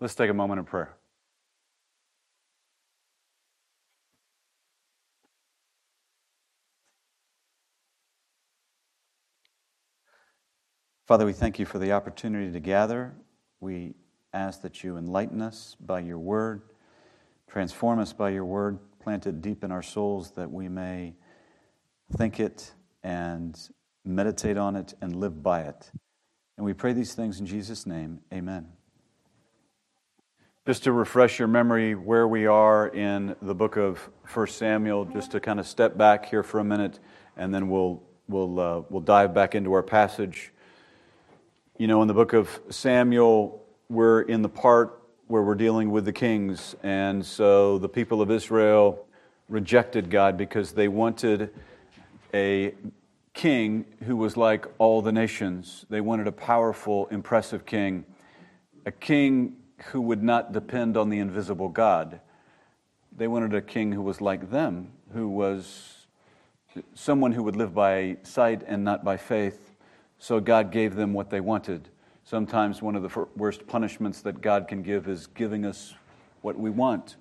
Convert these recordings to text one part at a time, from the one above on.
Let's take a moment of prayer. Father, we thank you for the opportunity to gather. We ask that you enlighten us by your word, transform us by your word, plant it deep in our souls that we may think it and meditate on it and live by it. And we pray these things in Jesus' name. Amen. Just to refresh your memory where we are in the book of 1 Samuel, just to kind of step back here for a minute, and then we'll, we'll, uh, we'll dive back into our passage. You know, in the book of Samuel, we're in the part where we're dealing with the kings. And so the people of Israel rejected God because they wanted a king who was like all the nations. They wanted a powerful, impressive king, a king who would not depend on the invisible God. They wanted a king who was like them, who was someone who would live by sight and not by faith so God gave them what they wanted. Sometimes one of the worst punishments that God can give is giving us what we want.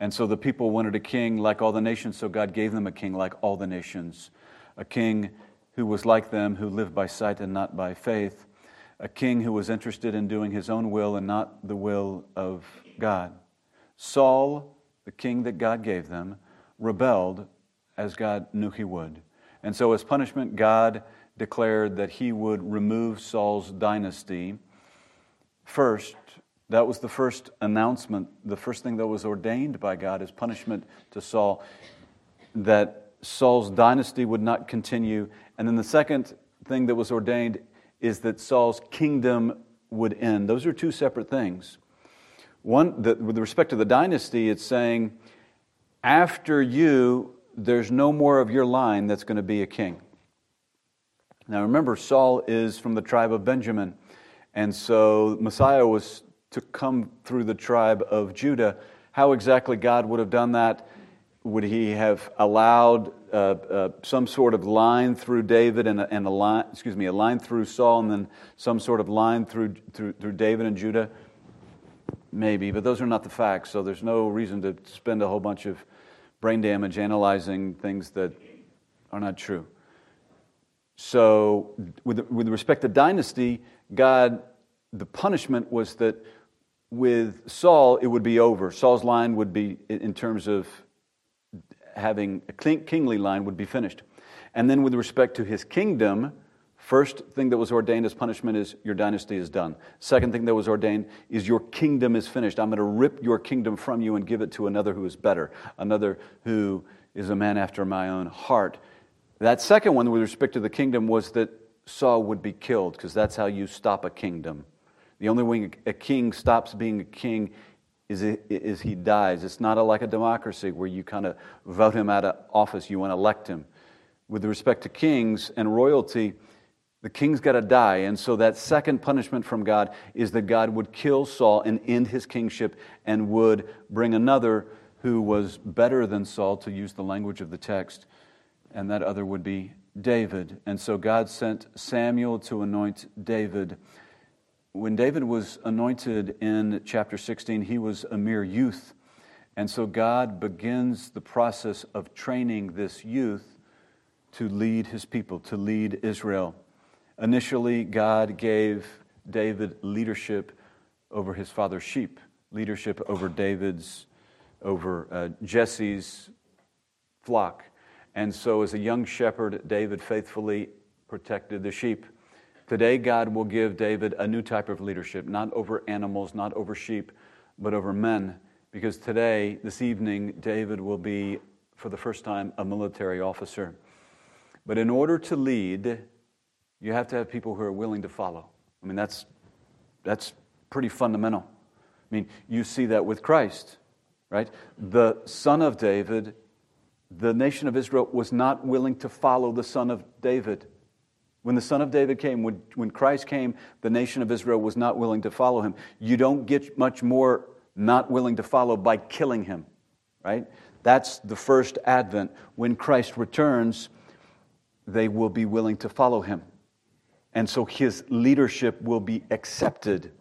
And so the people wanted a king like all the nations, so God gave them a king like all the nations. A king who was like them, who lived by sight and not by faith. A king who was interested in doing his own will and not the will of God. Saul, the king that God gave them, rebelled as God knew he would. And so, as punishment, God declared that he would remove Saul's dynasty. First, that was the first announcement, the first thing that was ordained by God as punishment to Saul, that Saul's dynasty would not continue. And then the second thing that was ordained is that Saul's kingdom would end. Those are two separate things. One, that with respect to the dynasty, it's saying, after you, there's no more of your line that's going to be a king. Now remember, Saul is from the tribe of Benjamin, and so Messiah was to come through the tribe of Judah. How exactly God would have done that? Would he have allowed uh, uh, some sort of line through David and a, and a line, excuse me, a line through Saul, and then some sort of line through, through, through David and Judah? Maybe, but those are not the facts, so there's no reason to spend a whole bunch of brain damage analyzing things that are not true. So, with, with respect to dynasty, God, the punishment was that with Saul, it would be over. Saul's line would be, in terms of having a kingly line, would be finished. And then, with respect to his kingdom, first thing that was ordained as punishment is your dynasty is done. Second thing that was ordained is your kingdom is finished. I'm going to rip your kingdom from you and give it to another who is better, another who is a man after my own heart. That second one, with respect to the kingdom, was that Saul would be killed, because that's how you stop a kingdom. The only way a king stops being a king is, is he dies. It's not a, like a democracy where you kind of vote him out of office, you want to elect him. With respect to kings and royalty, the king's got to die. And so that second punishment from God is that God would kill Saul and end his kingship and would bring another who was better than Saul, to use the language of the text, and that other would be David. And so God sent Samuel to anoint David. When David was anointed in chapter 16, he was a mere youth. And so God begins the process of training this youth to lead his people, to lead Israel. Initially, God gave David leadership over his father's sheep, leadership over David's, over uh, Jesse's flock. And so, as a young shepherd, David faithfully protected the sheep. Today, God will give David a new type of leadership, not over animals, not over sheep, but over men. Because today, this evening, David will be, for the first time, a military officer. But in order to lead, you have to have people who are willing to follow. I mean, that's, that's pretty fundamental. I mean, you see that with Christ, right? The son of David the nation of Israel was not willing to follow the son of David. When the son of David came, when, when Christ came, the nation of Israel was not willing to follow him. You don't get much more not willing to follow by killing him, right? That's the first advent. When Christ returns, they will be willing to follow him. And so his leadership will be accepted.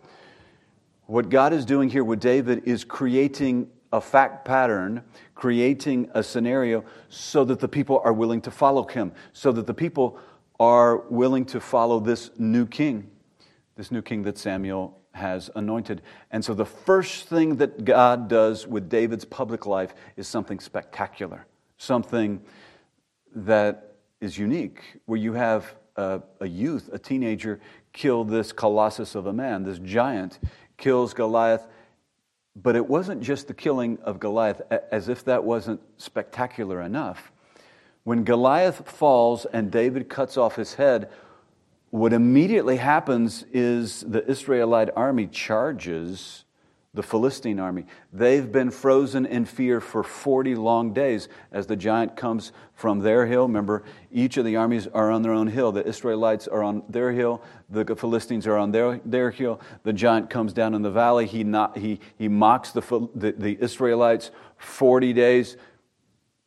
What God is doing here with David is creating a fact pattern, creating a scenario so that the people are willing to follow him, so that the people are willing to follow this new king, this new king that Samuel has anointed. And so the first thing that God does with David's public life is something spectacular, something that is unique, where you have a, a youth, a teenager, kill this colossus of a man, this giant, kills Goliath. But it wasn't just the killing of Goliath, as if that wasn't spectacular enough. When Goliath falls and David cuts off his head, what immediately happens is the Israelite army charges the Philistine army. They've been frozen in fear for 40 long days as the giant comes from their hill. Remember, each of the armies are on their own hill. The Israelites are on their hill, the Philistines are on their, their hill. The giant comes down in the valley. He, not, he, he mocks the, the, the Israelites 40 days,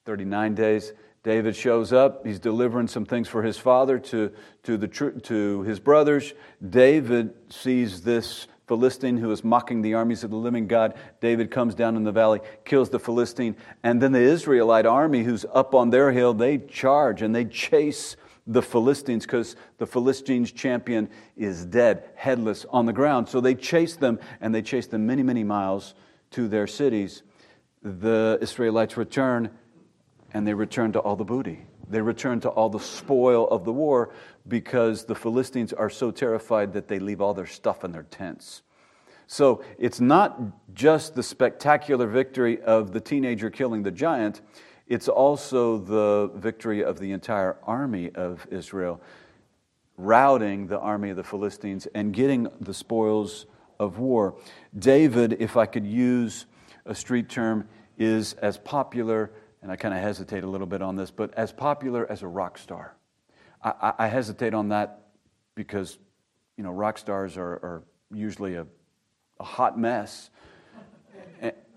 39 days. David shows up. He's delivering some things for his father to, to, the, to his brothers. David sees this Philistine who is mocking the armies of the living God. David comes down in the valley, kills the Philistine, and then the Israelite army who's up on their hill, they charge and they chase the Philistines because the Philistines' champion is dead, headless on the ground. So they chase them and they chase them many, many miles to their cities. The Israelites return and they return to all the booty. They return to all the spoil of the war because the Philistines are so terrified that they leave all their stuff in their tents. So it's not just the spectacular victory of the teenager killing the giant, it's also the victory of the entire army of Israel, routing the army of the Philistines and getting the spoils of war. David, if I could use a street term, is as popular and I kind of hesitate a little bit on this, but as popular as a rock star. I, I hesitate on that because, you know, rock stars are, are usually a, a, hot mess.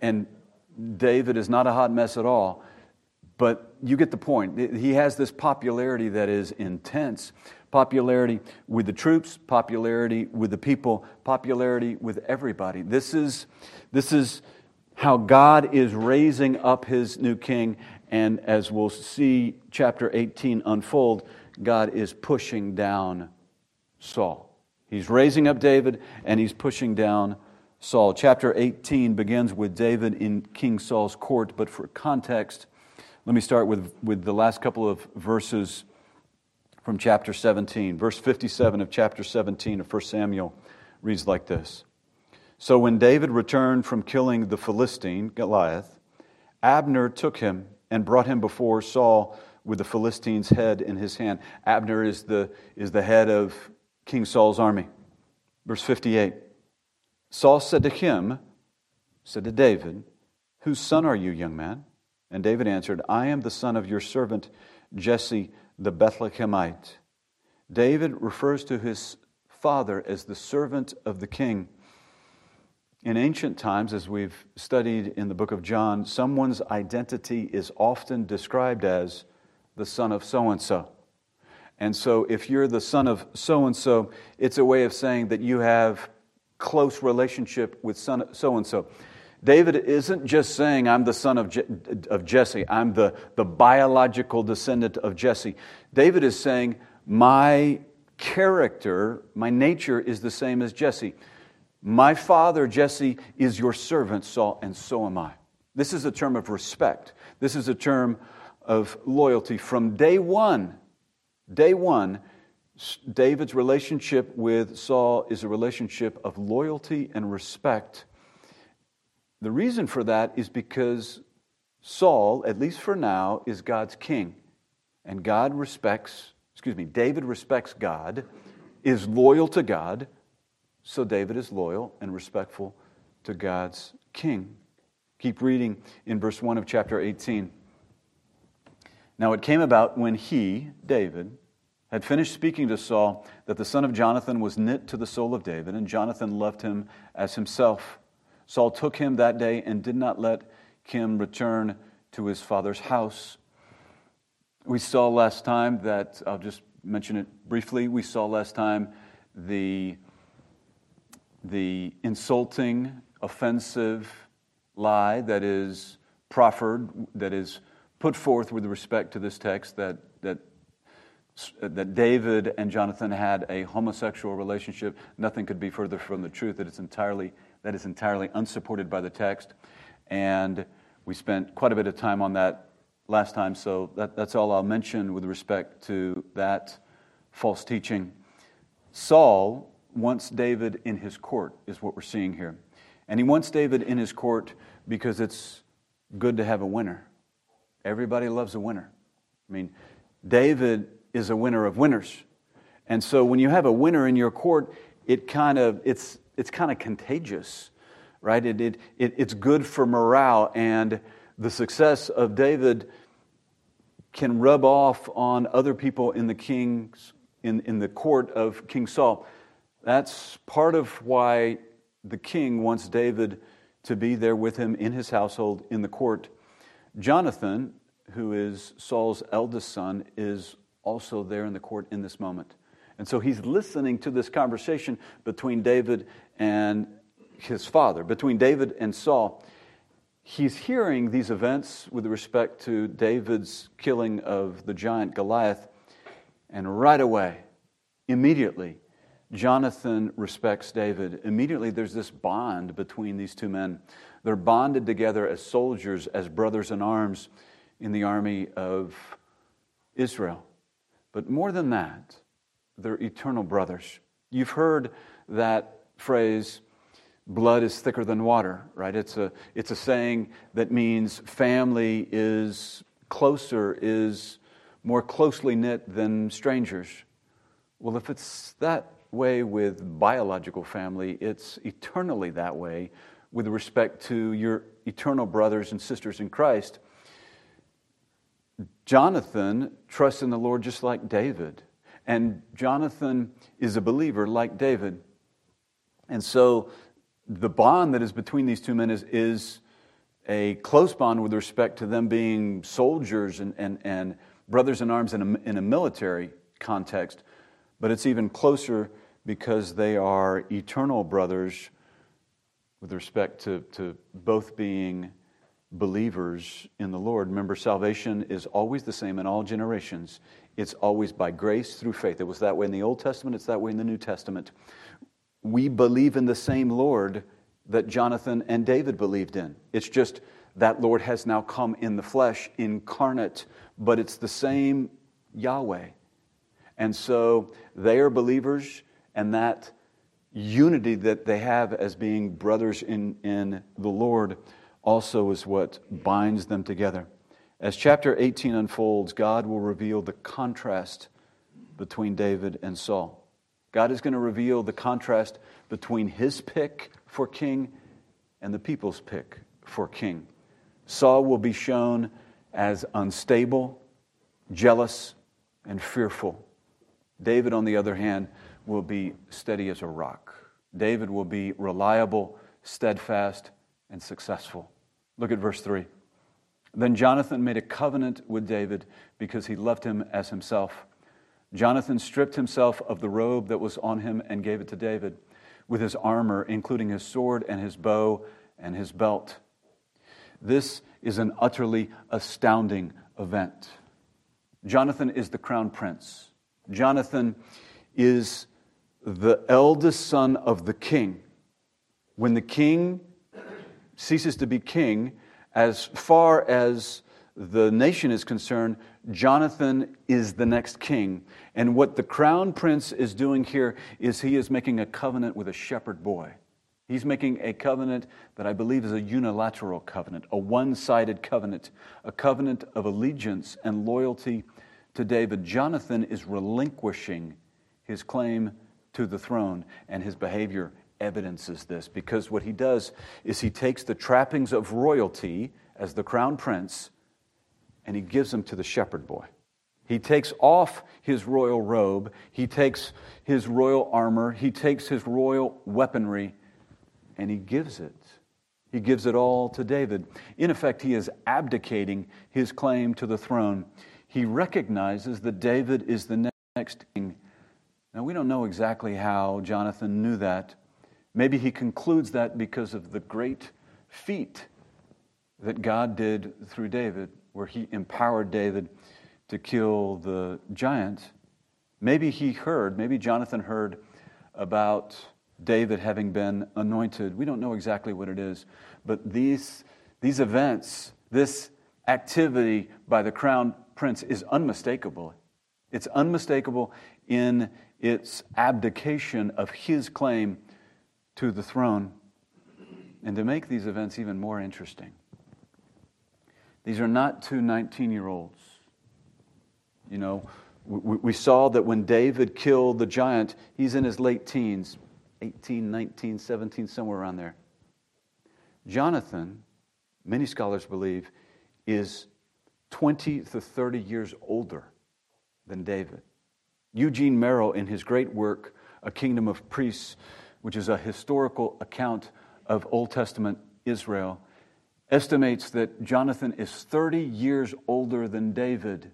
And David is not a hot mess at all, but you get the point. He has this popularity that is intense popularity with the troops, popularity with the people, popularity with everybody. This is, this is how God is raising up his new king. And as we'll see chapter 18 unfold, God is pushing down Saul. He's raising up David and he's pushing down Saul. Chapter 18 begins with David in King Saul's court, but for context, let me start with, with the last couple of verses from chapter 17. Verse 57 of chapter 17 of 1 Samuel reads like this so when David returned from killing the Philistine, Goliath, Abner took him and brought him before Saul with the Philistine's head in his hand. Abner is the, is the head of King Saul's army. Verse 58 Saul said to him, said to David, Whose son are you, young man? And David answered, I am the son of your servant Jesse the Bethlehemite. David refers to his father as the servant of the king. In ancient times, as we've studied in the book of John, someone's identity is often described as the son of so and so. And so, if you're the son of so and so, it's a way of saying that you have close relationship with so and so. David isn't just saying, I'm the son of, Je- of Jesse, I'm the, the biological descendant of Jesse. David is saying, My character, my nature is the same as Jesse. My father, Jesse, is your servant, Saul, and so am I. This is a term of respect. This is a term of loyalty. From day one, day one, David's relationship with Saul is a relationship of loyalty and respect. The reason for that is because Saul, at least for now, is God's king. And God respects, excuse me, David respects God, is loyal to God, so David is loyal and respectful to God's king. Keep reading in verse 1 of chapter 18. Now it came about when he, David, had finished speaking to Saul that the son of Jonathan was knit to the soul of David, and Jonathan loved him as himself. Saul took him that day and did not let him return to his father's house. We saw last time that, I'll just mention it briefly, we saw last time the the insulting, offensive lie that is proffered, that is put forth with respect to this text that, that, that David and Jonathan had a homosexual relationship. Nothing could be further from the truth. That, it's entirely, that is entirely unsupported by the text. And we spent quite a bit of time on that last time, so that, that's all I'll mention with respect to that false teaching. Saul wants David in his court, is what we're seeing here. And he wants David in his court because it's good to have a winner. Everybody loves a winner. I mean, David is a winner of winners. And so when you have a winner in your court, it kind of it's it's kind of contagious, right? It, it, it, it's good for morale, and the success of David can rub off on other people in the king's in, in the court of King Saul. That's part of why the king wants David to be there with him in his household in the court. Jonathan, who is Saul's eldest son, is also there in the court in this moment. And so he's listening to this conversation between David and his father, between David and Saul. He's hearing these events with respect to David's killing of the giant Goliath, and right away, immediately, Jonathan respects David. Immediately, there's this bond between these two men. They're bonded together as soldiers, as brothers in arms in the army of Israel. But more than that, they're eternal brothers. You've heard that phrase, blood is thicker than water, right? It's a, it's a saying that means family is closer, is more closely knit than strangers. Well, if it's that way with biological family, it's eternally that way with respect to your eternal brothers and sisters in Christ. Jonathan trusts in the Lord just like David. And Jonathan is a believer like David. And so the bond that is between these two men is, is a close bond with respect to them being soldiers and, and, and brothers in arms in a, in a military context. But it's even closer because they are eternal brothers with respect to, to both being believers in the Lord. Remember, salvation is always the same in all generations. It's always by grace through faith. It was that way in the Old Testament, it's that way in the New Testament. We believe in the same Lord that Jonathan and David believed in. It's just that Lord has now come in the flesh, incarnate, but it's the same Yahweh. And so they are believers and that unity that they have as being brothers in, in the Lord also is what binds them together. As chapter 18 unfolds, God will reveal the contrast between David and Saul. God is going to reveal the contrast between his pick for king and the people's pick for king. Saul will be shown as unstable, jealous, and fearful. David, on the other hand, will be steady as a rock. David will be reliable, steadfast, and successful. Look at verse 3. Then Jonathan made a covenant with David because he loved him as himself. Jonathan stripped himself of the robe that was on him and gave it to David, with his armor, including his sword and his bow and his belt. This is an utterly astounding event. Jonathan is the crown prince. Jonathan is the eldest son of the king. When the king ceases to be king, as far as the nation is concerned, Jonathan is the next king. And what the crown prince is doing here is he is making a covenant with a shepherd boy. He's making a covenant that I believe is a unilateral covenant, a one sided covenant, a covenant of allegiance and loyalty to David. Jonathan is relinquishing his claim to the throne, and his behavior evidences this because what he does is he takes the trappings of royalty as the crown prince and he gives them to the shepherd boy. He takes off his royal robe, he takes his royal armor, he takes his royal weaponry, and he gives it. He gives it all to David. In effect, he is abdicating his claim to the throne. He recognizes that David is the next king now, we don't know exactly how Jonathan knew that, Maybe he concludes that because of the great feat that God did through David, where he empowered David to kill the giant. Maybe he heard, maybe Jonathan heard about David having been anointed. We don't know exactly what it is, but these, these events, this activity by the crown prince is unmistakable. It's unmistakable in its abdication of his claim to the throne. And to make these events even more interesting, these are not two 19 year olds. You know, we, we, saw that when David killed the giant, he's in his late teens 18, 19, 17, somewhere around there. Jonathan, many scholars believe, is 20 to 30 years older than David. Eugene Merrill, in his great work, A Kingdom of Priests, which is a historical account of Old Testament Israel, estimates that Jonathan is 30 years older than David.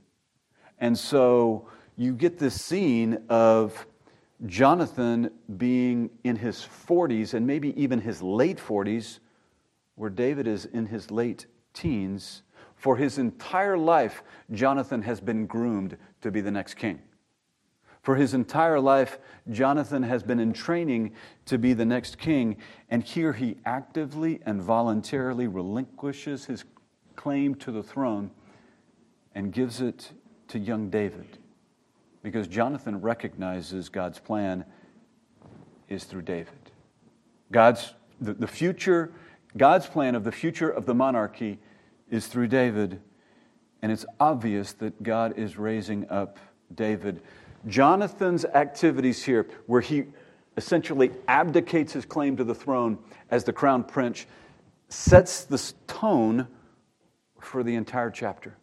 And so you get this scene of Jonathan being in his 40s and maybe even his late 40s, where David is in his late teens. For his entire life, Jonathan has been groomed to be the next king. For his entire life, Jonathan has been in training to be the next king, and here he actively and voluntarily relinquishes his claim to the throne and gives it to young David. Because Jonathan recognizes God's plan is through David. God's the, the future, God's plan of the future of the monarchy is through David, and it's obvious that God is raising up David Jonathan's activities here, where he essentially abdicates his claim to the throne as the crown prince, sets the tone for the entire chapter.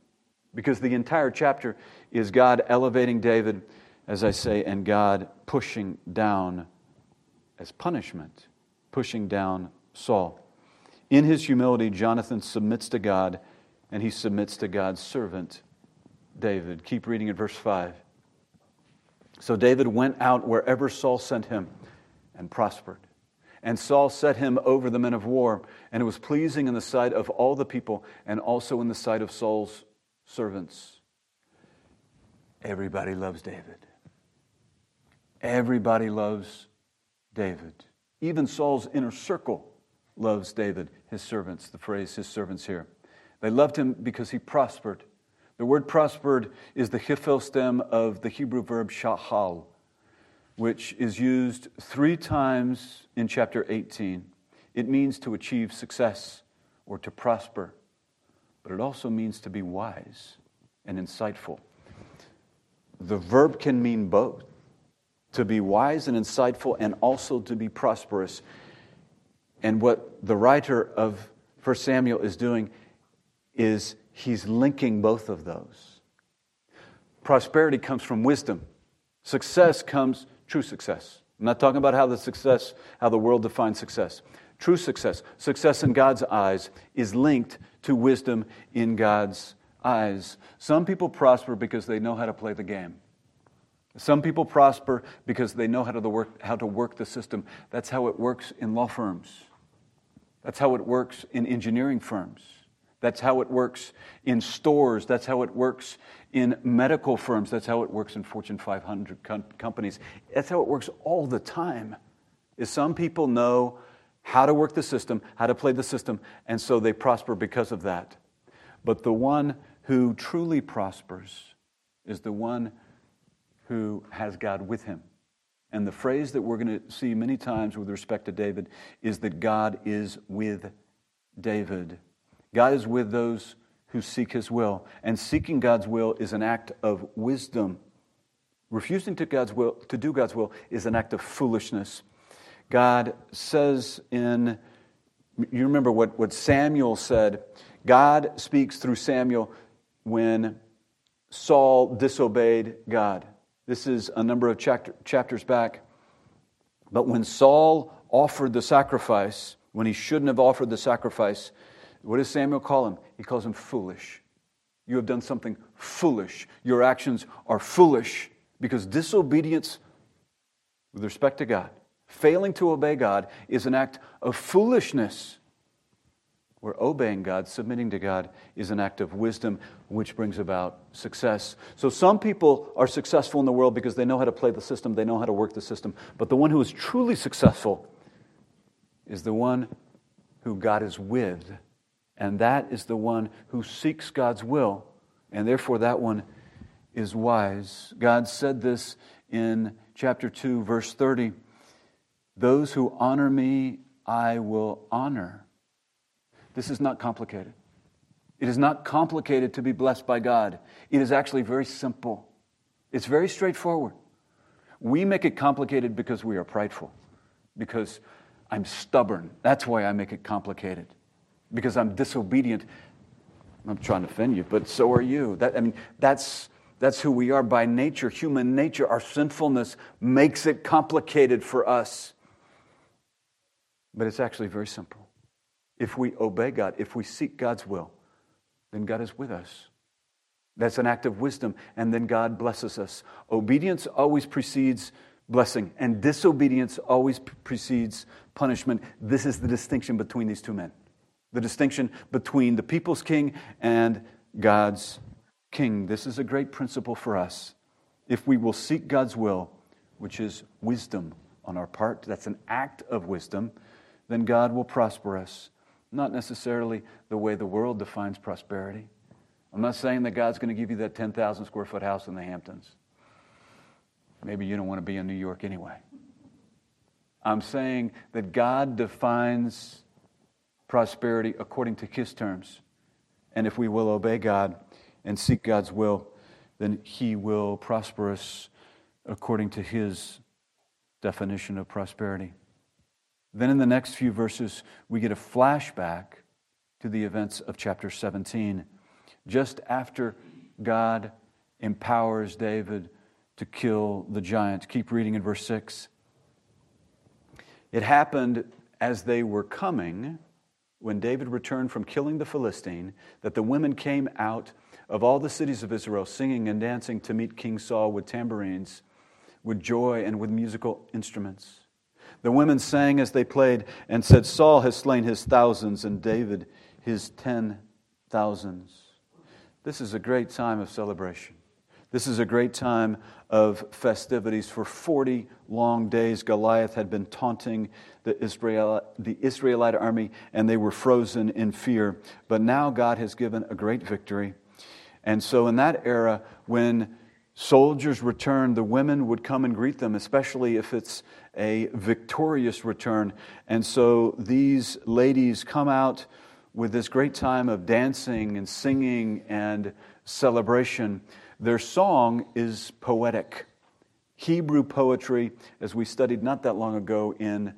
Because the entire chapter is God elevating David, as I say, and God pushing down as punishment, pushing down Saul. In his humility, Jonathan submits to God, and he submits to God's servant, David. Keep reading at verse 5. So David went out wherever Saul sent him and prospered. And Saul set him over the men of war, and it was pleasing in the sight of all the people and also in the sight of Saul's servants. Everybody loves David. Everybody loves David. Even Saul's inner circle loves David, his servants, the phrase his servants here. They loved him because he prospered the word prospered is the Hiphil stem of the Hebrew verb shahal, which is used three times in chapter 18. It means to achieve success or to prosper, but it also means to be wise and insightful. The verb can mean both to be wise and insightful, and also to be prosperous. And what the writer of 1 Samuel is doing is he's linking both of those. Prosperity comes from wisdom. Success comes, true success. I'm not talking about how the success, how the world defines success. True success, success in God's eyes, is linked to wisdom in God's eyes. Some people prosper because they know how to play the game. Some people prosper because they know how to work, how to work the system. That's how it works in law firms. That's how it works in engineering firms. That's how it works in stores. That's how it works in medical firms. That's how it works in Fortune 500 com- companies. That's how it works all the time. Is some people know how to work the system, how to play the system, and so they prosper because of that. But the one who truly prospers is the one who has God with him. And the phrase that we're going to see many times with respect to David is that God is with David. God is with those who seek his will. And seeking God's will is an act of wisdom. Refusing to, God's will, to do God's will is an act of foolishness. God says in, you remember what, what Samuel said. God speaks through Samuel when Saul disobeyed God. This is a number of chapter, chapters back. But when Saul offered the sacrifice, when he shouldn't have offered the sacrifice, what does Samuel call him? He calls him foolish. You have done something foolish. Your actions are foolish because disobedience with respect to God, Failing to obey God is an act of foolishness, where obeying God, submitting to God, is an act of wisdom which brings about success. So some people are successful in the world because they know how to play the system, they know how to work the system. But the one who is truly successful is the one who God is with, and that is the one who seeks God's will, and therefore that one is wise. God said this in chapter 2, verse 30 Those who honor me, I will honor. This is not complicated. It is not complicated to be blessed by God. It is actually very simple. It's very straightforward. We make it complicated because we are prideful, because I'm stubborn. That's why I make it complicated, because I'm disobedient. I'm trying to offend you, but so are you. That, I mean, that's, that's who we are by nature. Human nature, our sinfulness makes it complicated for us. But it's actually very simple. If we obey God, if we seek God's will, then God is with us. That's an act of wisdom, and then God blesses us. Obedience always precedes blessing, and disobedience always precedes punishment. This is the distinction between these two men the distinction between the people's king and God's king. This is a great principle for us. If we will seek God's will, which is wisdom on our part, that's an act of wisdom, then God will prosper us not necessarily the way the world defines prosperity. I'm not saying that God's going to give you that 10,000 square foot house in the Hamptons. Maybe you don't want to be in New York anyway. I'm saying that God defines prosperity according to His terms. And if we will obey God and seek God's will, then He will prosper us according to His definition of prosperity. Then in the next few verses, we get a flashback to the events of chapter 17. Just after God empowers David to kill the giant. Keep reading in verse 6. It happened as they were coming, when David returned from killing the Philistine, that the women came out of all the cities of Israel singing and dancing to meet King Saul with tambourines, with joy, and with musical instruments. The women sang as they played and said, Saul has slain his thousands and David his ten thousands. This is a great time of celebration. This is a great time of festivities. For 40 long days, Goliath had been taunting the, Israel, the Israelite army, and they were frozen in fear. But now God has given a great victory. And so, in that era, when soldiers returned, the women would come and greet them, especially if it's a victorious return. And so these ladies come out with this great time of dancing and singing and celebration. Their song is poetic. Hebrew poetry, as we studied not that long ago in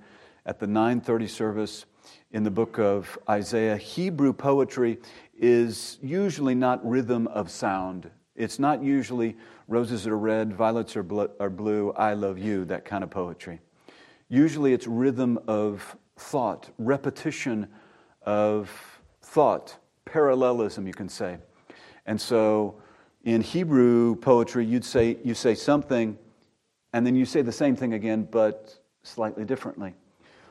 at the 930 service in the book of Isaiah, Hebrew poetry is usually not rhythm of sound. It's not usually roses are red, violets are, bl- are blue, I love you, that kind of poetry. Usually it's rhythm of thought, repetition of thought, parallelism, you can say. And so in Hebrew poetry, you'd say, you say something, and then you say the same thing again, but slightly differently.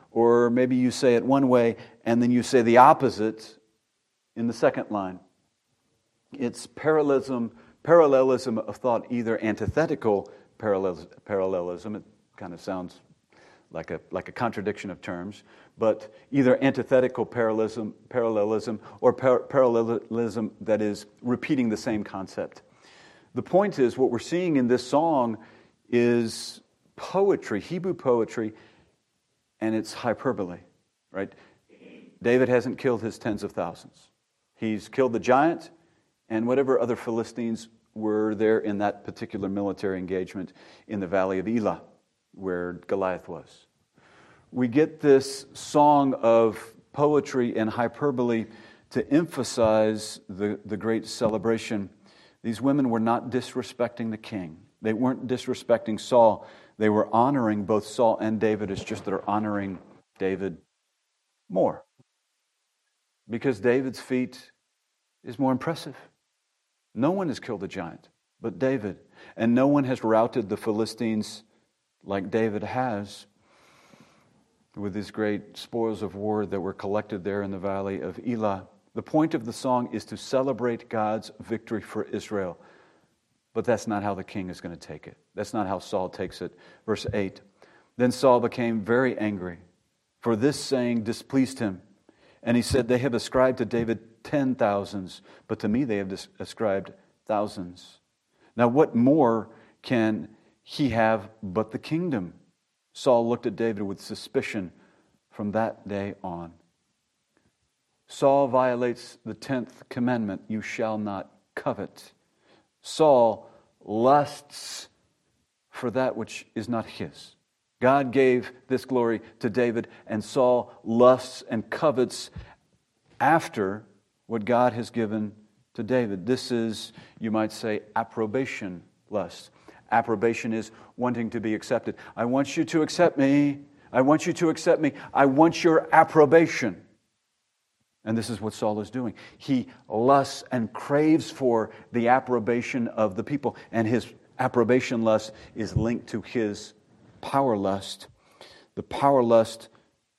Or maybe you say it one way, and then you say the opposite in the second line. It's parallelism parallelism of thought, either antithetical parallelism, it kind of sounds like a, like a contradiction of terms, but either antithetical parallelism, parallelism or par- parallelism that is repeating the same concept. The point is, what we're seeing in this song is poetry, Hebrew poetry, and it's hyperbole, right? David hasn't killed his tens of thousands. He's killed the giant, and whatever other Philistines were there in that particular military engagement in the valley of Elah, where Goliath was. We get this song of poetry and hyperbole to emphasize the, the great celebration. These women were not disrespecting the king, they weren't disrespecting Saul. They were honoring both Saul and David. It's just that they're honoring David more because David's feat is more impressive. No one has killed a giant but David, and no one has routed the Philistines like David has. with his great spoils of war that were collected there in the valley of Elah. The point of the song is to celebrate God's victory for Israel. But that's not how the king is going to take it. That's not how Saul takes it. Verse 8 Then Saul became very angry, for this saying displeased him. And he said, They have ascribed to David ten thousands, but to me they have ascribed thousands. Now, what more can he have but the kingdom? Saul looked at David with suspicion from that day on. Saul violates the 10th commandment you shall not covet. Saul lusts for that which is not his. God gave this glory to David, and Saul lusts and covets after what God has given to David. This is, you might say, approbation lust. Approbation is wanting to be accepted. I want you to accept me. I want you to accept me. I want your approbation. And this is what Saul is doing. He lusts and craves for the approbation of the people, and his approbation lust is linked to his power lust. The power lust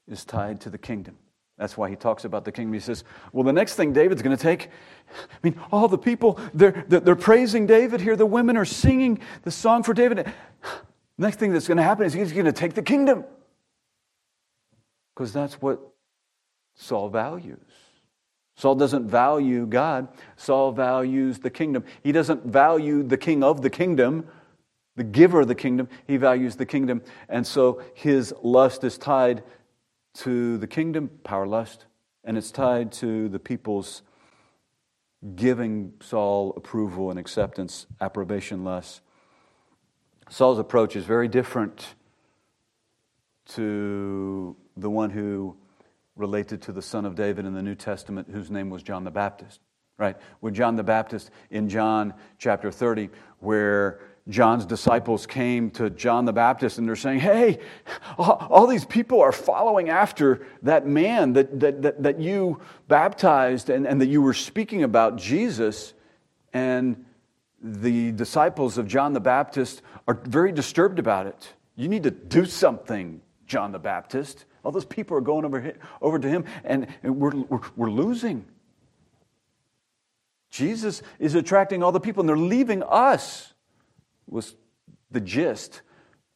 is tied to the kingdom. That's why he talks about the kingdom. He says, Well, the next thing David's going to take, I mean, all the people, they're, they're praising David here. The women are singing the song for David. Next thing that's going to happen is he's going to take the kingdom. Because that's what Saul values. Saul doesn't value God, Saul values the kingdom. He doesn't value the king of the kingdom, the giver of the kingdom. He values the kingdom. And so his lust is tied to the kingdom, power lust, and it's tied to the people's giving Saul approval and acceptance, approbation lust. Saul's approach is very different to the one who related to the son of David in the New Testament, whose name was John the Baptist, right? With John the Baptist in John chapter 30, where John's disciples came to John the Baptist and they're saying, Hey, all, these people are following after that man that, that, that, that you baptized and, and that you were speaking about, Jesus. And the disciples of John the Baptist are very disturbed about it. You need to do something, John the Baptist. All those people are going over, over to him, and, and we're, we're, we're losing. Jesus is attracting all the people, and they're leaving us, was the gist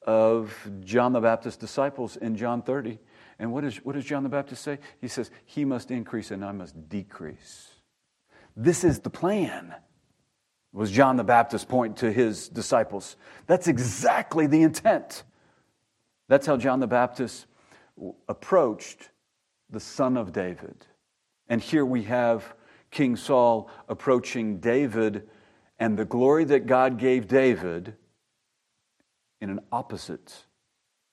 of John the Baptist's disciples in John 30. And what, is, what does John the Baptist say? He says, He must increase and I must decrease. This is the plan, was John the Baptist's point to his disciples. That's exactly the intent. That's how John the Baptist approached the son of David. And here we have King Saul approaching David and the glory that God gave David in an opposite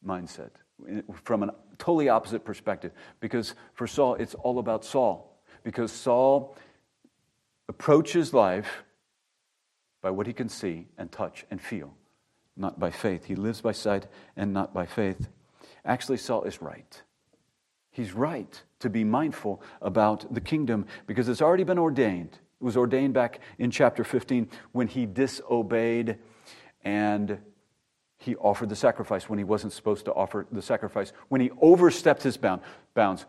mindset, from a totally opposite perspective. Because for Saul, it's all about Saul. Because Saul approaches life by what he can see and touch and feel, not by faith. He lives by sight and not by faith. Actually, Saul is right. He's right to be mindful about the kingdom because it's already been ordained. It was ordained back in chapter 15 when he disobeyed and he offered the sacrifice when he wasn't supposed to offer the sacrifice, when he overstepped his bound, bounds,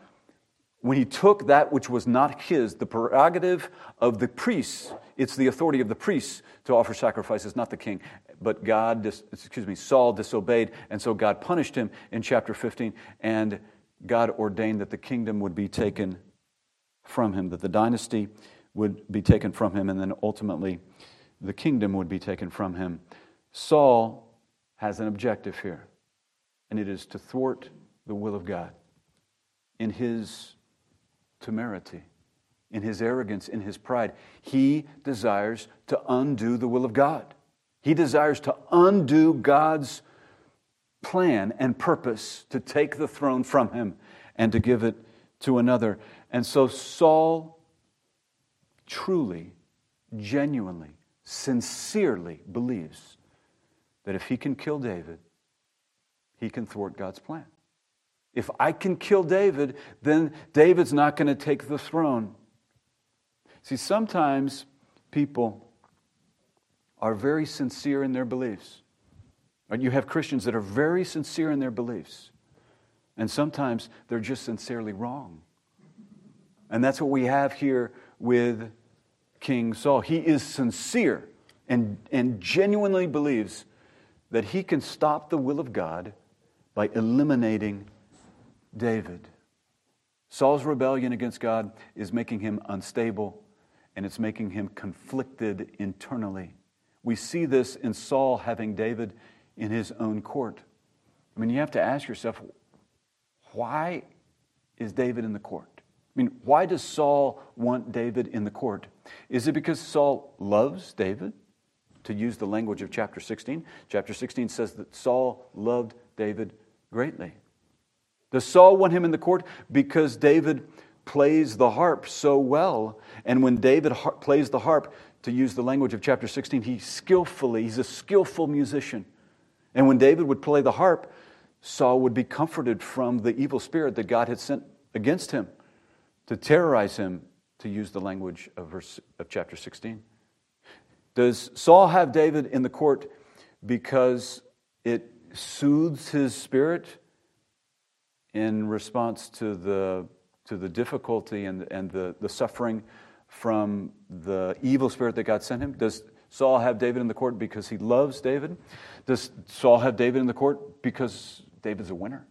when he took that which was not his, the prerogative of the priests, it's the authority of the priests to offer sacrifices, not the king. But God, dis, excuse me, Saul disobeyed, and so God punished him in chapter 15, and God ordained that the kingdom would be taken from him, that the dynasty would be taken from him, and then ultimately the kingdom would be taken from him. Saul has an objective here, and it is to thwart the will of God in his temerity, in his arrogance, in his pride. He desires to undo the will of God. He desires to undo God's plan and purpose to take the throne from him and to give it to another. And so Saul truly, genuinely, sincerely believes that if he can kill David, he can thwart God's plan. If I can kill David, then David's not going to take the throne. See, sometimes people are very sincere in their beliefs. And You have Christians that are very sincere in their beliefs. And sometimes they're just sincerely wrong. And that's what we have here with King Saul. He is sincere and, and genuinely believes that he can stop the will of God by eliminating David. Saul's rebellion against God is making him unstable and it's making him conflicted internally. We see this in Saul having David in his own court. I mean, you have to ask yourself, why is David in the court? I mean, why does Saul want David in the court? Is it because Saul loves David? To use the language of chapter 16, chapter 16 says that Saul loved David greatly. Does Saul want him in the court? Because David plays the harp so well. And when David har- plays the harp, to use the language of chapter 16, he skillfully, he's a skillful musician. And when David would play the harp, Saul would be comforted from the evil spirit that God had sent against him to terrorize him, to use the language of, verse, of chapter 16. Does Saul have David in the court because it soothes his spirit in response to the, to the difficulty and, and the, the suffering from the evil spirit that God sent him? Does Saul have David in the court because he loves David? Does Saul have David in the court because David's a winner?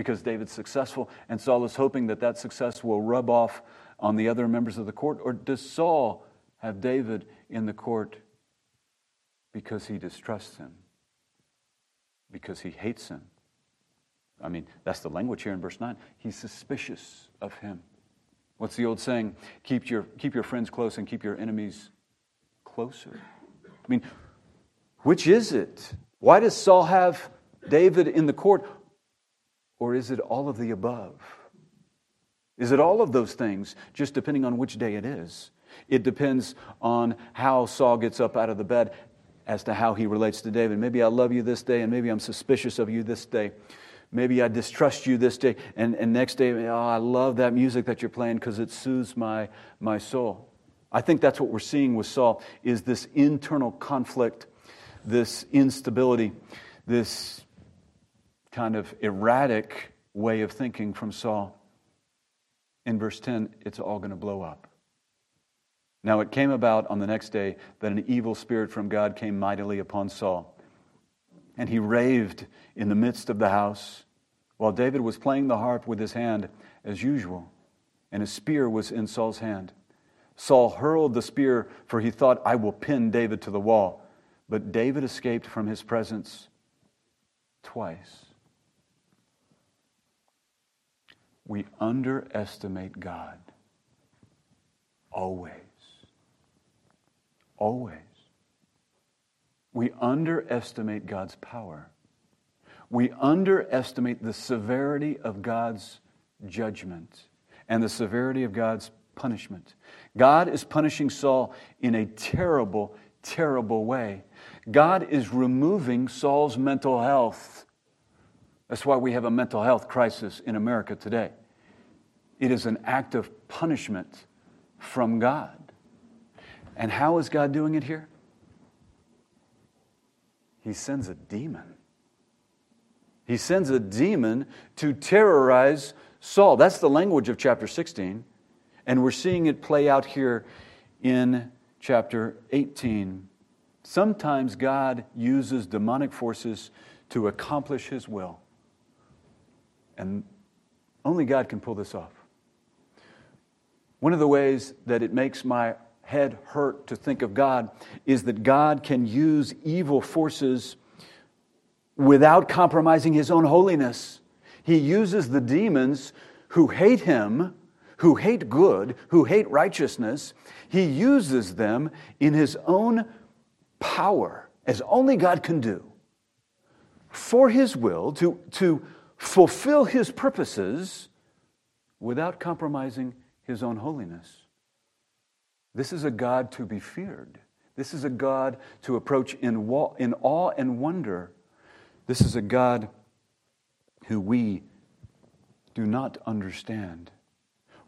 Because David's successful and Saul is hoping that that success will rub off on the other members of the court? Or does Saul have David in the court because he distrusts him? Because he hates him? I mean, that's the language here in verse 9. He's suspicious of him. What's the old saying? Keep your, keep your friends close and keep your enemies closer. I mean, which is it? Why does Saul have David in the court? Or is it all of the above? Is it all of those things, just depending on which day it is? It depends on how Saul gets up out of the bed as to how he relates to David. Maybe I love you this day, and maybe I'm suspicious of you this day. Maybe I distrust you this day, and, and next day, oh, I love that music that you're playing because it soothes my, my soul. I think that's what we're seeing with Saul is this internal conflict, this instability, this kind of erratic way of thinking from Saul. In verse 10, it's all going to blow up. Now it came about on the next day that an evil spirit from God came mightily upon Saul and he raved in the midst of the house while David was playing the harp with his hand as usual, and a spear was in Saul's hand. Saul hurled the spear, for he thought, I will pin David to the wall. But David escaped from his presence twice. We underestimate God. Always. Always we underestimate God's power. We underestimate the severity of God's judgment and the severity of God's punishment. God is punishing Saul in a terrible, terrible way. God is removing Saul's mental health. That's why we have a mental health crisis in America today. It is an act of punishment from God. And how is God doing it here? he sends a demon. He sends a demon to terrorize Saul. That's the language of chapter 16. And we're seeing it play out here in chapter 18. Sometimes God uses demonic forces to accomplish his will. And only God can pull this off. One of the ways that it makes my head hurt to think of God is that God can use evil forces without compromising his own holiness. He uses the demons who hate him, who hate good, who hate righteousness, he uses them in his own power, as only God can do, for his will to, to fulfill his purposes without compromising his own holiness. This is a God to be feared. This is a God to approach in, wa- in awe and wonder. This is a God who we do not understand.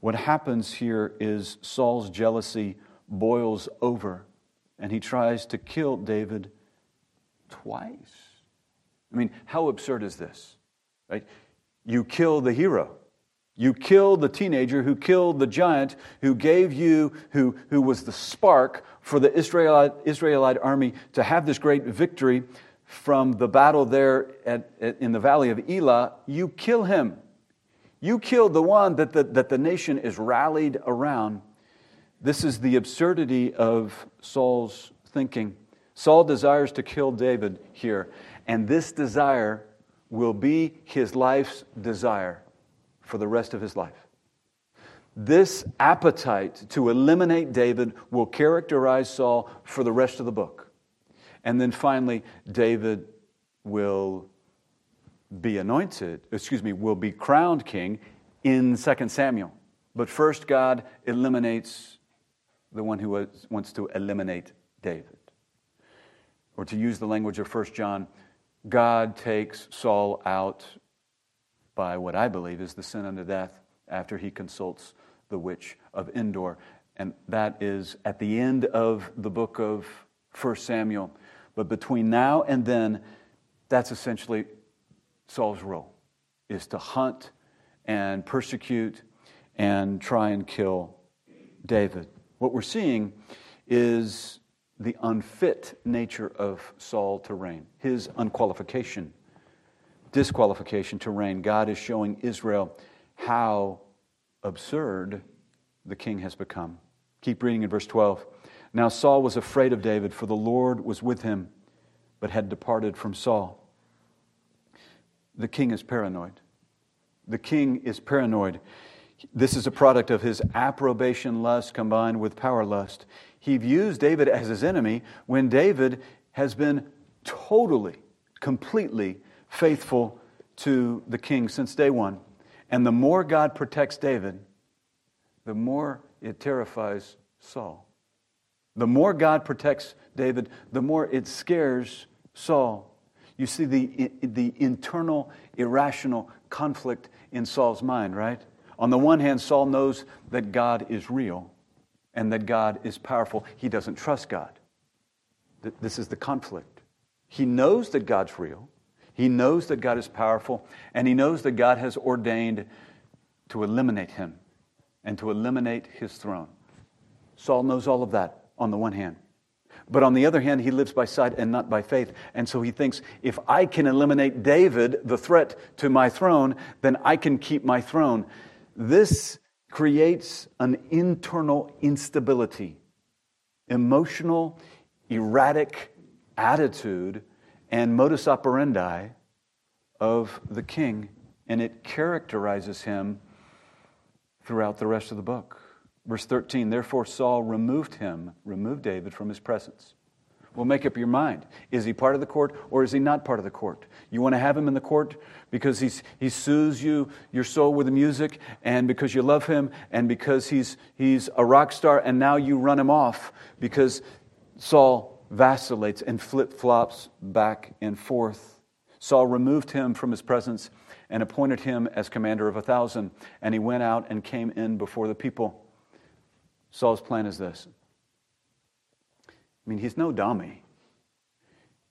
What happens here is Saul's jealousy boils over and he tries to kill David twice. I mean, how absurd is this? Right? you kill the hero. You kill the teenager who killed the giant, who gave you, who, who was the spark for the Israelite, Israelite army to have this great victory from the battle there at, at, in the valley of Elah. You kill him. You killed the one that the, that the nation is rallied around. This is the absurdity of Saul's thinking. Saul desires to kill David here, and this desire will be his life's desire for the rest of his life. This appetite to eliminate David will characterize Saul for the rest of the book. And then finally, David will be anointed, excuse me, will be crowned king in 2 Samuel. But first, God eliminates the one who wants to eliminate David. Or to use the language of 1 John, God takes Saul out by what I believe is the sin unto death after he consults the witch of Endor. And that is at the end of the book of 1 Samuel. But between now and then, that's essentially Saul's role, is to hunt and persecute and try and kill David. What we're seeing is the unfit nature of Saul to reign, his unqualification, disqualification to reign. God is showing Israel how absurd the king has become. Keep reading in verse 12. Now Saul was afraid of David, for the Lord was with him, but had departed from Saul. The king is paranoid. The king is paranoid. This is a product of his approbation lust combined with power lust. He views David as his enemy when David has been totally, completely faithful to the king since day one. And the more God protects David, the more it terrifies Saul. The more God protects David, the more it scares Saul. You see the, the internal, irrational conflict in Saul's mind, right? On the one hand, Saul knows that God is real and that God is powerful. He doesn't trust God. This is the conflict. He knows that God's real, he knows that God is powerful, and he knows that God has ordained to eliminate him and to eliminate his throne. Saul knows all of that on the one hand. But on the other hand, he lives by sight and not by faith. And so he thinks if I can eliminate David, the threat to my throne, then I can keep my throne. This creates an internal instability, emotional, erratic attitude and modus operandi of the king, and it characterizes him throughout the rest of the book. Verse 13, therefore Saul removed him, removed David from his presence. Well, make up your mind. Is he part of the court or is he not part of the court? You want to have him in the court because he's, he soothes you, your soul with the music, and because you love him, and because he's, he's a rock star, and now you run him off because Saul vacillates and flip flops back and forth. Saul removed him from his presence and appointed him as commander of a thousand, and he went out and came in before the people. Saul's plan is this I mean, he's no dummy.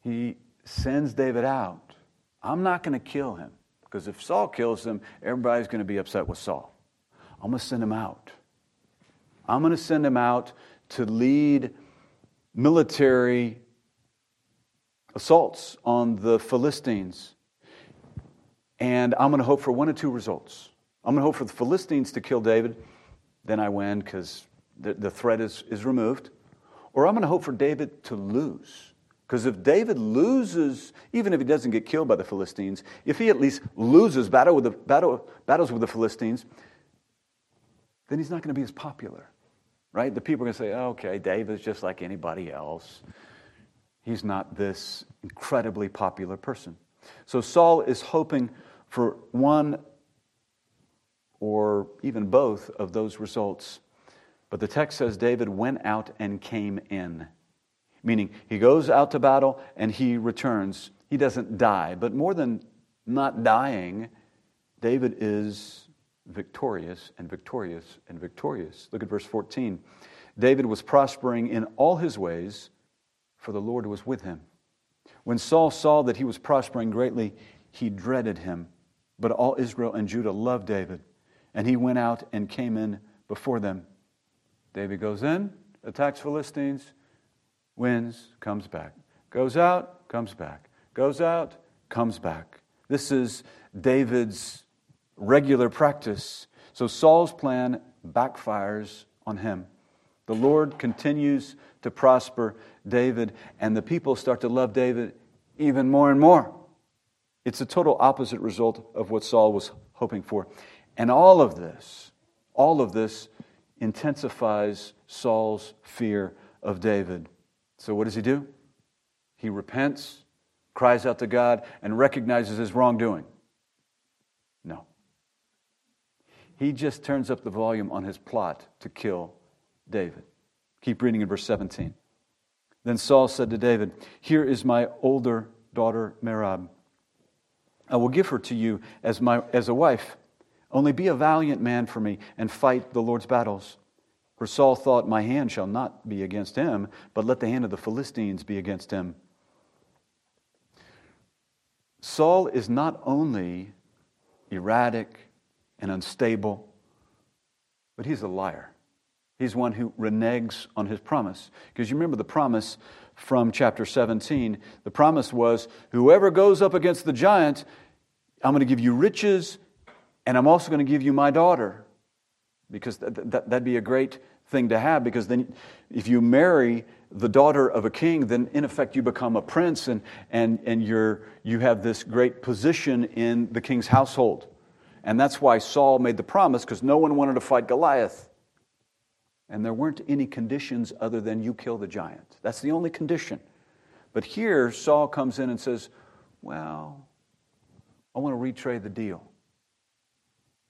He sends David out. I'm not going to kill him because if Saul kills him, everybody's going to be upset with Saul. I'm going to send him out. I'm going to send him out to lead military assaults on the Philistines. And I'm going to hope for one or two results. I'm going to hope for the Philistines to kill David. Then I win because the, the threat is, is removed. Or I'm going to hope for David to lose. Because if David loses, even if he doesn't get killed by the Philistines, if he at least loses battle with the, battle, battles with the Philistines, then he's not going to be as popular, right? The people are going to say, oh, okay, David's just like anybody else. He's not this incredibly popular person. So Saul is hoping for one or even both of those results but the text says David went out and came in, meaning he goes out to battle and he returns. He doesn't die, but more than not dying, David is victorious and victorious and victorious. Look at verse 14. David was prospering in all his ways, for the Lord was with him. When Saul saw that he was prospering greatly, he dreaded him But all Israel and Judah loved David, and he went out and came in before them. David goes in, attacks Philistines, wins, comes back. Goes out, comes back. Goes out, comes back. This is David's regular practice. So Saul's plan backfires on him. The Lord continues to prosper David, and the people start to love David even more and more. It's a total opposite result of what Saul was hoping for. And all of this, all of this intensifies Saul's fear of David. So, what does he do? He repents, cries out to God, and recognizes his wrongdoing. No. He just turns up the volume on his plot to kill David. Keep reading in verse 17. Then Saul said to David, Here is my older daughter Merab. I will give her to you as, my, as a wife. Only be a valiant man for me and fight the Lord's battles. For Saul thought, My hand shall not be against him, but let the hand of the Philistines be against him. Saul is not only erratic and unstable, but he's a liar. He's one who reneges on his promise. Because you remember the promise from chapter 17. The promise was whoever goes up against the giant, I'm going to give you riches, and I'm also going to give you my daughter. Because that, that, that'd be a great thing to have because then if you marry the daughter of a king, then in effect you become a prince and, and, and you're, you have this great position in the king's household. And that's why Saul made the promise because no one wanted to fight Goliath. And there weren't any conditions other than you kill the giant. That's the only condition. But here, Saul comes in and says, Well, I want to retrade the deal.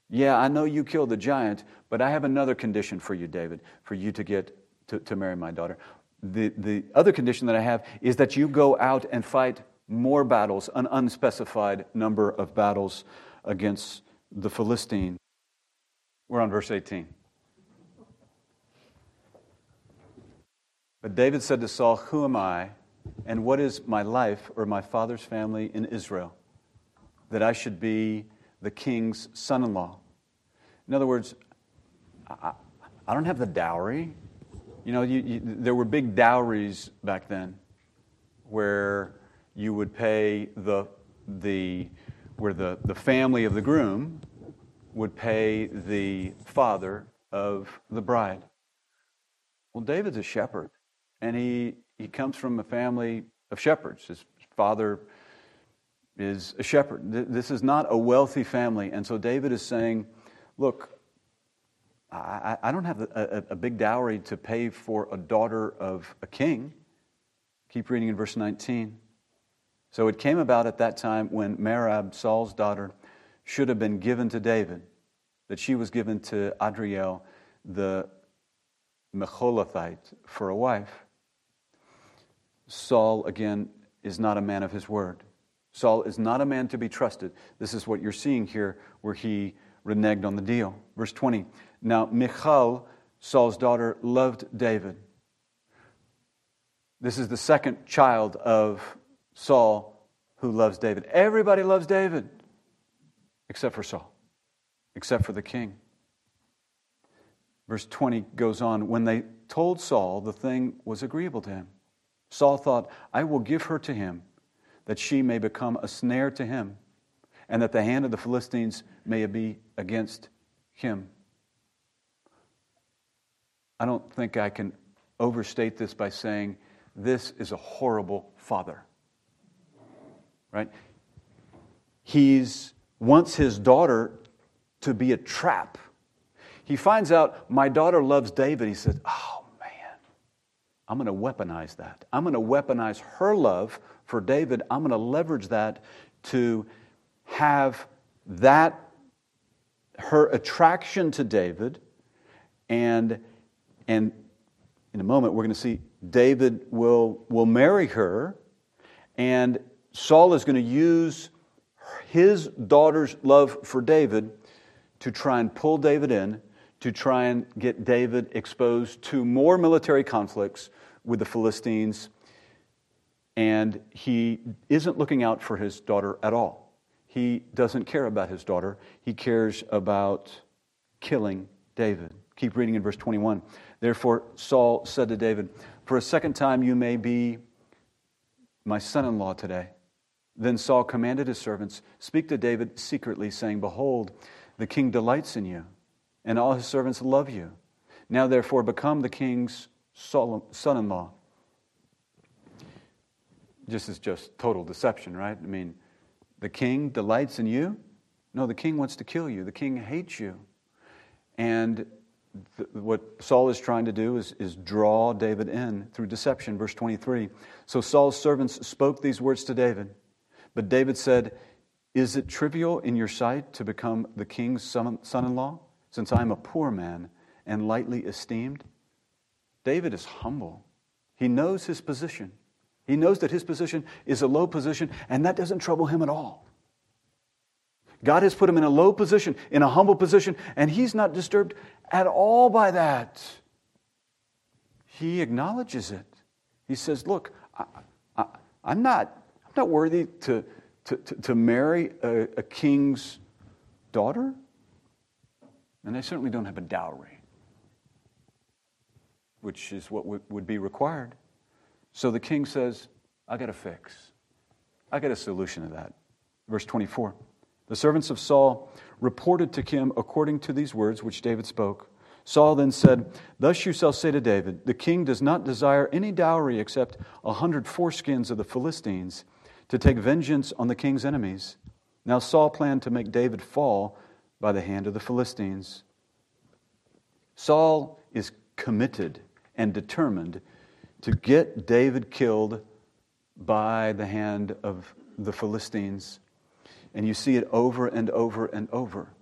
Yeah, I know you killed the giant, but I have another condition for you, David, for you to get to, to marry my daughter. The, the other condition that I have is that you go out and fight more battles, an unspecified number of battles against the Philistine. We're on verse 18. But David said to Saul, Who am I, and what is my life or my father's family in Israel, that I should be the king's son in law? In other words, I, I don't have the dowry. You know, you, you, there were big dowries back then where you would pay the, the, where the, the family of the groom would pay the father of the bride. Well, David's a shepherd, and he, he comes from a family of shepherds. His father is a shepherd. This is not a wealthy family. And so David is saying, Look, I, I don't have a, a, big dowry to pay for a daughter of a king. Keep reading in verse 19. So it came about at that time when Merab, Saul's daughter, should have been given to David, that she was given to Adriel, the Mecholathite, for a wife. Saul, again, is not a man of his word. Saul is not a man to be trusted. This is what you're seeing here, where he reneged on the deal. Verse 20 Now, Michal, Saul's daughter, loved David. This is the second child of Saul who loves David. Everybody loves David except for Saul, except for the king. Verse 20 goes on When they told Saul the thing was agreeable to him, Saul thought, I will give her to him that she may become a snare to him and that the hand of the Philistines may be against him. I don't think I can overstate this by saying this is a horrible father. Right? He's wants his daughter to be a trap. He finds out my daughter loves David. He says, "Oh man, I'm going to weaponize that. I'm going to weaponize her love for David. I'm going to leverage that to have that, her attraction to David, and, and in a moment we're going to see David will, will marry her, and Saul is going to use his daughter's love for David to try and pull David in, to try and get David exposed to more military conflicts with the Philistines. And he isn't looking out for his daughter at all. he doesn't care about his daughter. He cares about killing David. Keep reading in verse 21. Therefore, Saul said to David, For a second time you may be my son in law today. Then Saul commanded his servants, Speak to David secretly, saying, Behold, the king delights in you, and all his servants love you. Now, therefore, become the king's son in law. This is just total deception, right? I mean, the king delights in you? No, the king wants to kill you. The king hates you. And th- what Saul is trying to do is, is draw David in through deception. Verse 23. So Saul's servants spoke these words to David. But David said, Is it trivial in your sight to become the king's son in law, since I am a poor man and lightly esteemed? David is humble. He knows his position. He knows that his position is a low position, and that doesn't trouble him at all. God has put him in a low position, in a humble position, and he's not disturbed at all by that. He acknowledges it. He says, Look, I, am not, not worthy to, to, to, to marry a, a king's daughter, and I certainly don't have a dowry, which is what would be required. So the king says, I got a fix. I got a solution to that. Verse 24. The servants of Saul reported to him according to these words which David spoke. Saul then said, Thus you shall say to David, The king does not desire any dowry except a hundred foreskins of the Philistines to take vengeance on the king's enemies. Now Saul planned to make David fall by the hand of the Philistines. Saul is committed and determined to get David killed by the hand of the Philistines. And you see it over and over and over.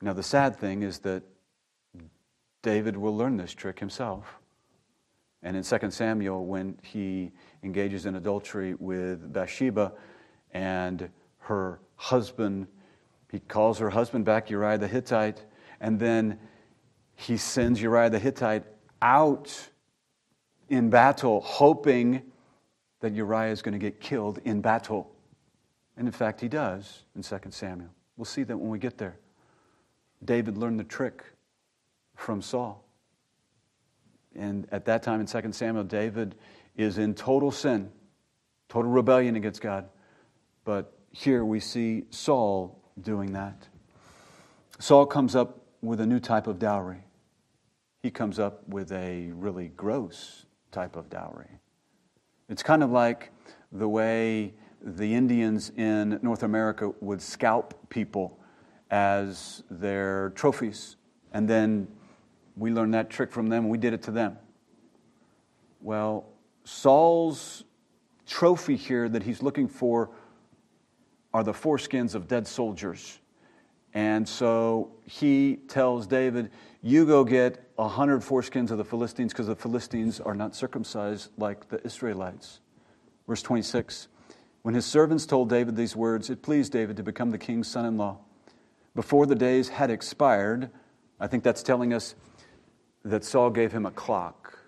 Now, the sad thing is that David will learn this trick himself. And in 2 Samuel, when he engages in adultery with Bathsheba and her husband, he calls her husband back, Uriah the Hittite, and then he sends Uriah the Hittite out in battle, hoping that Uriah is going to get killed in battle. And in fact, he does in 2 Samuel. We'll see that when we get there. David learned the trick from Saul. And at that time in 2 Samuel, David is in total sin, total rebellion against God. But here we see Saul doing that. Saul comes up with a new type of dowry. He comes up with a really gross type of dowry. It's kind of like the way the Indians in North America would scalp people as their trophies. And then we learned that trick from them we did it to them. Well, Saul's trophy here that he's looking for are the foreskins of dead soldiers. And so he tells David, You go get a hundred foreskins of the Philistines because the Philistines are not circumcised like the Israelites. Verse 26 When his servants told David these words, it pleased David to become the king's son in law. Before the days had expired, I think that's telling us that Saul gave him a clock.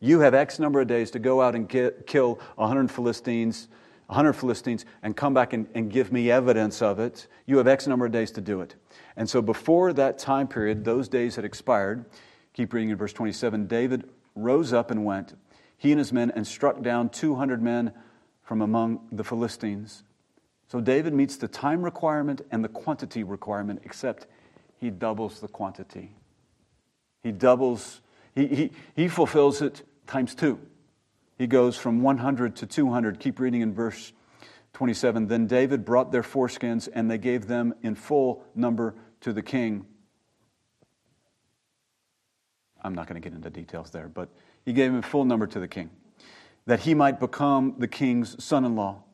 You have X number of days to go out and get, kill 100 Philistines 100 Philistines and come back and, and give me evidence of it. You have X number of days to do it. And so before that time period, those days had expired. Keep reading in verse 27. David rose up and went, he and his men, and struck down 200 men from among the Philistines. So David meets the time requirement and the quantity requirement, except he doubles the quantity. He doubles, he, he, he fulfills it times two. He goes from 100 to 200. Keep reading in verse 27. Then David brought their foreskins, and they gave them in full number to the king. I'm not going to get into details there, but he gave him full number to the king, that he might become the king's son in law.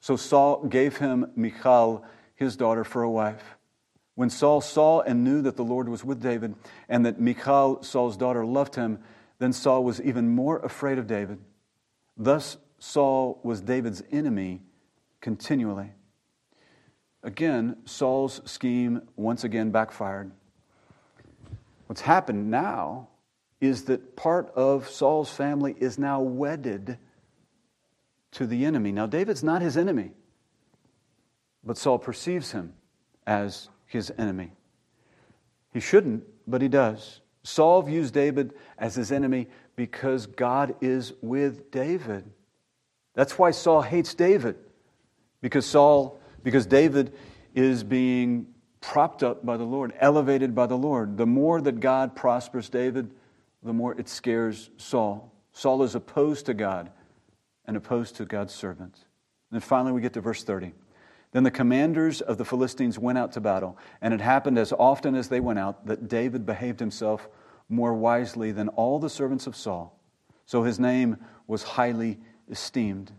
So Saul gave him Michal, his daughter, for a wife. When Saul saw and knew that the Lord was with David, and that Michal, Saul's daughter, loved him, then Saul was even more afraid of David. Thus, Saul was David's enemy continually. Again, Saul's scheme once again backfired. What's happened now is that part of Saul's family is now wedded to the enemy. Now, David's not his enemy. but Saul perceives him as his enemy. He shouldn't, but he does. Saul views David as his enemy because God is with David. That's why Saul hates David. Because Saul, because David is being propped up by the Lord, elevated by the Lord. The more that God prospers David, the more it scares Saul. Saul is opposed to God and opposed to God's servant. And finally, we get to verse 30. Then the commanders of the Philistines went out to battle, and it happened as often as they went out that David behaved himself more wisely than all the servants of Saul. So his name was highly esteemed.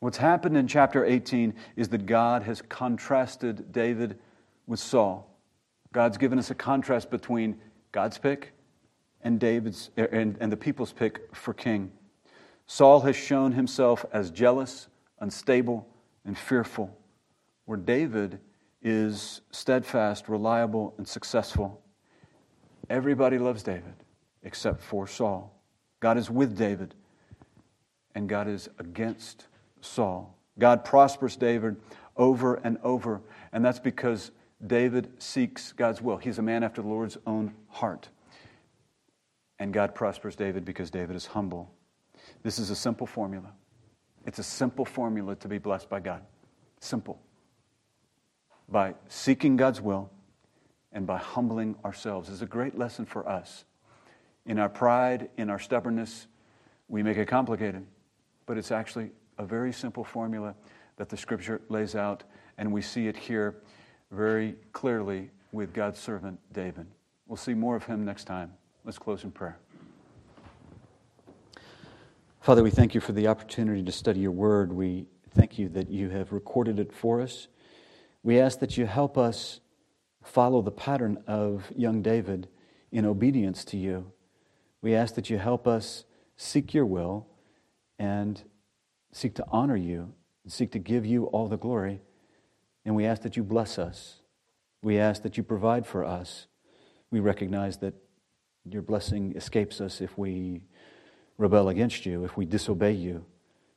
What's happened in chapter 18 is that God has contrasted David with Saul. God's given us a contrast between God's pick and David's er, and, and the people's pick for king. Saul has shown himself as jealous, unstable, and fearful, where David is steadfast, reliable, and successful. Everybody loves David except for Saul. God is with David, and God is against Saul. God prospers David over and over, and that's because David seeks God's will. He's a man after the Lord's own heart. And God prospers David because David is humble. This is a simple formula. It's a simple formula to be blessed by God. Simple. By seeking God's will and by humbling ourselves is a great lesson for us. In our pride, in our stubbornness, we make it complicated, but it's actually a very simple formula that the scripture lays out, and we see it here very clearly with God's servant David. We'll see more of him next time. Let's close in prayer. Father, we thank you for the opportunity to study your word. We thank you that you have recorded it for us. We ask that you help us follow the pattern of young David in obedience to you. We ask that you help us seek your will and seek to honor you and seek to give you all the glory. And we ask that you bless us. We ask that you provide for us. We recognize that your blessing escapes us if we rebel against you, if we disobey you.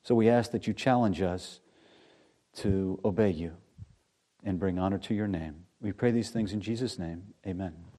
So we ask that you challenge us to obey you and bring honor to your name. We pray these things in Jesus' name. Amen.